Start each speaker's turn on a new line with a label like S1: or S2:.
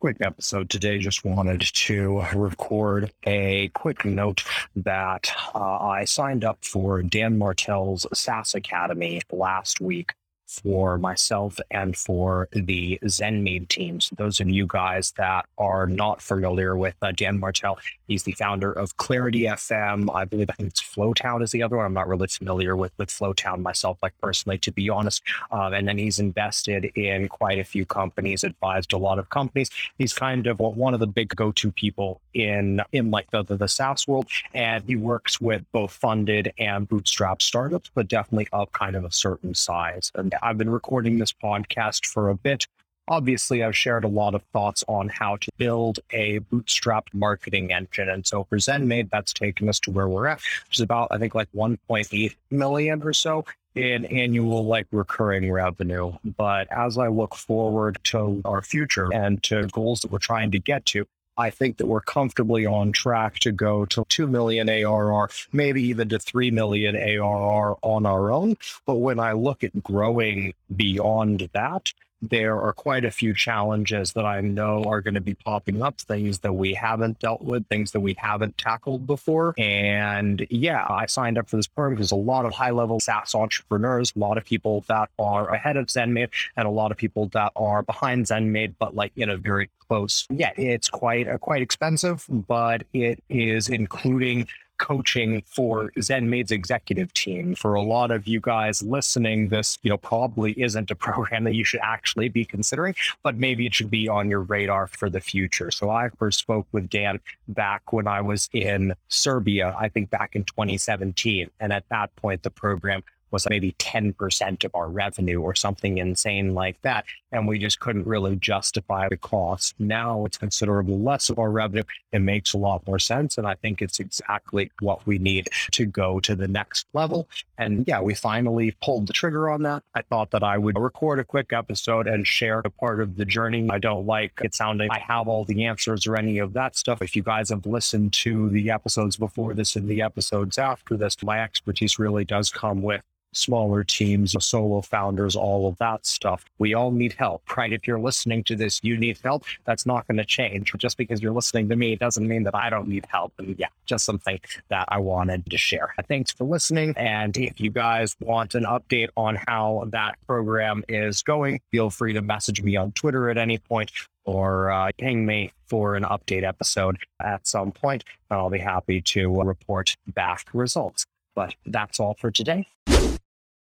S1: quick episode today. Just wanted to record a quick note that uh, I signed up for Dan Martell's SaaS Academy last week for myself and for the ZenMaid teams. Those of you guys that are not familiar with uh, Dan Martell, he's the founder of Clarity FM. I believe I think it's Flowtown is the other one. I'm not really familiar with with Flowtown myself, like personally, to be honest. Um, and then he's invested in quite a few companies, advised a lot of companies. He's kind of one of the big go-to people in in like the, the the SaaS world, and he works with both funded and bootstrap startups, but definitely of kind of a certain size. And I've been recording this podcast for a bit. Obviously, I've shared a lot of thoughts on how to build a bootstrapped marketing engine. And so for ZenMaid, that's taken us to where we're at, which is about, I think, like 1.8 million or so in annual like recurring revenue. But as I look forward to our future and to goals that we're trying to get to, I think that we're comfortably on track to go to 2 million ARR, maybe even to 3 million ARR on our own. But when I look at growing beyond that, there are quite a few challenges that I know are going to be popping up, things that we haven't dealt with, things that we haven't tackled before. And yeah, I signed up for this program because a lot of high level SaaS entrepreneurs, a lot of people that are ahead of ZenMaid, and a lot of people that are behind ZenMaid, but like in a very close. Yeah, it's quite uh, quite expensive, but it is including coaching for ZenMaid's executive team. For a lot of you guys listening, this, you know, probably isn't a program that you should actually be considering, but maybe it should be on your radar for the future. So I first spoke with Dan back when I was in Serbia, I think back in 2017. And at that point, the program was maybe 10% of our revenue or something insane like that. And we just couldn't really justify the cost. Now it's considerably less of our revenue. It makes a lot more sense. And I think it's exactly what we need to go to the next level. And yeah, we finally pulled the trigger on that. I thought that I would record a quick episode and share a part of the journey. I don't like it sounding I have all the answers or any of that stuff. If you guys have listened to the episodes before this and the episodes after this, my expertise really does come with smaller teams, solo founders, all of that stuff. We all need help, right? If you're listening to this, you need help. That's not going to change. Just because you're listening to me doesn't mean that I don't need help. And yeah, just something that I wanted to share. Thanks for listening. And if you guys want an update on how that program is going, feel free to message me on Twitter at any point or uh, ping me for an update episode at some point. point, and I'll be happy to report back results. But that's all for today.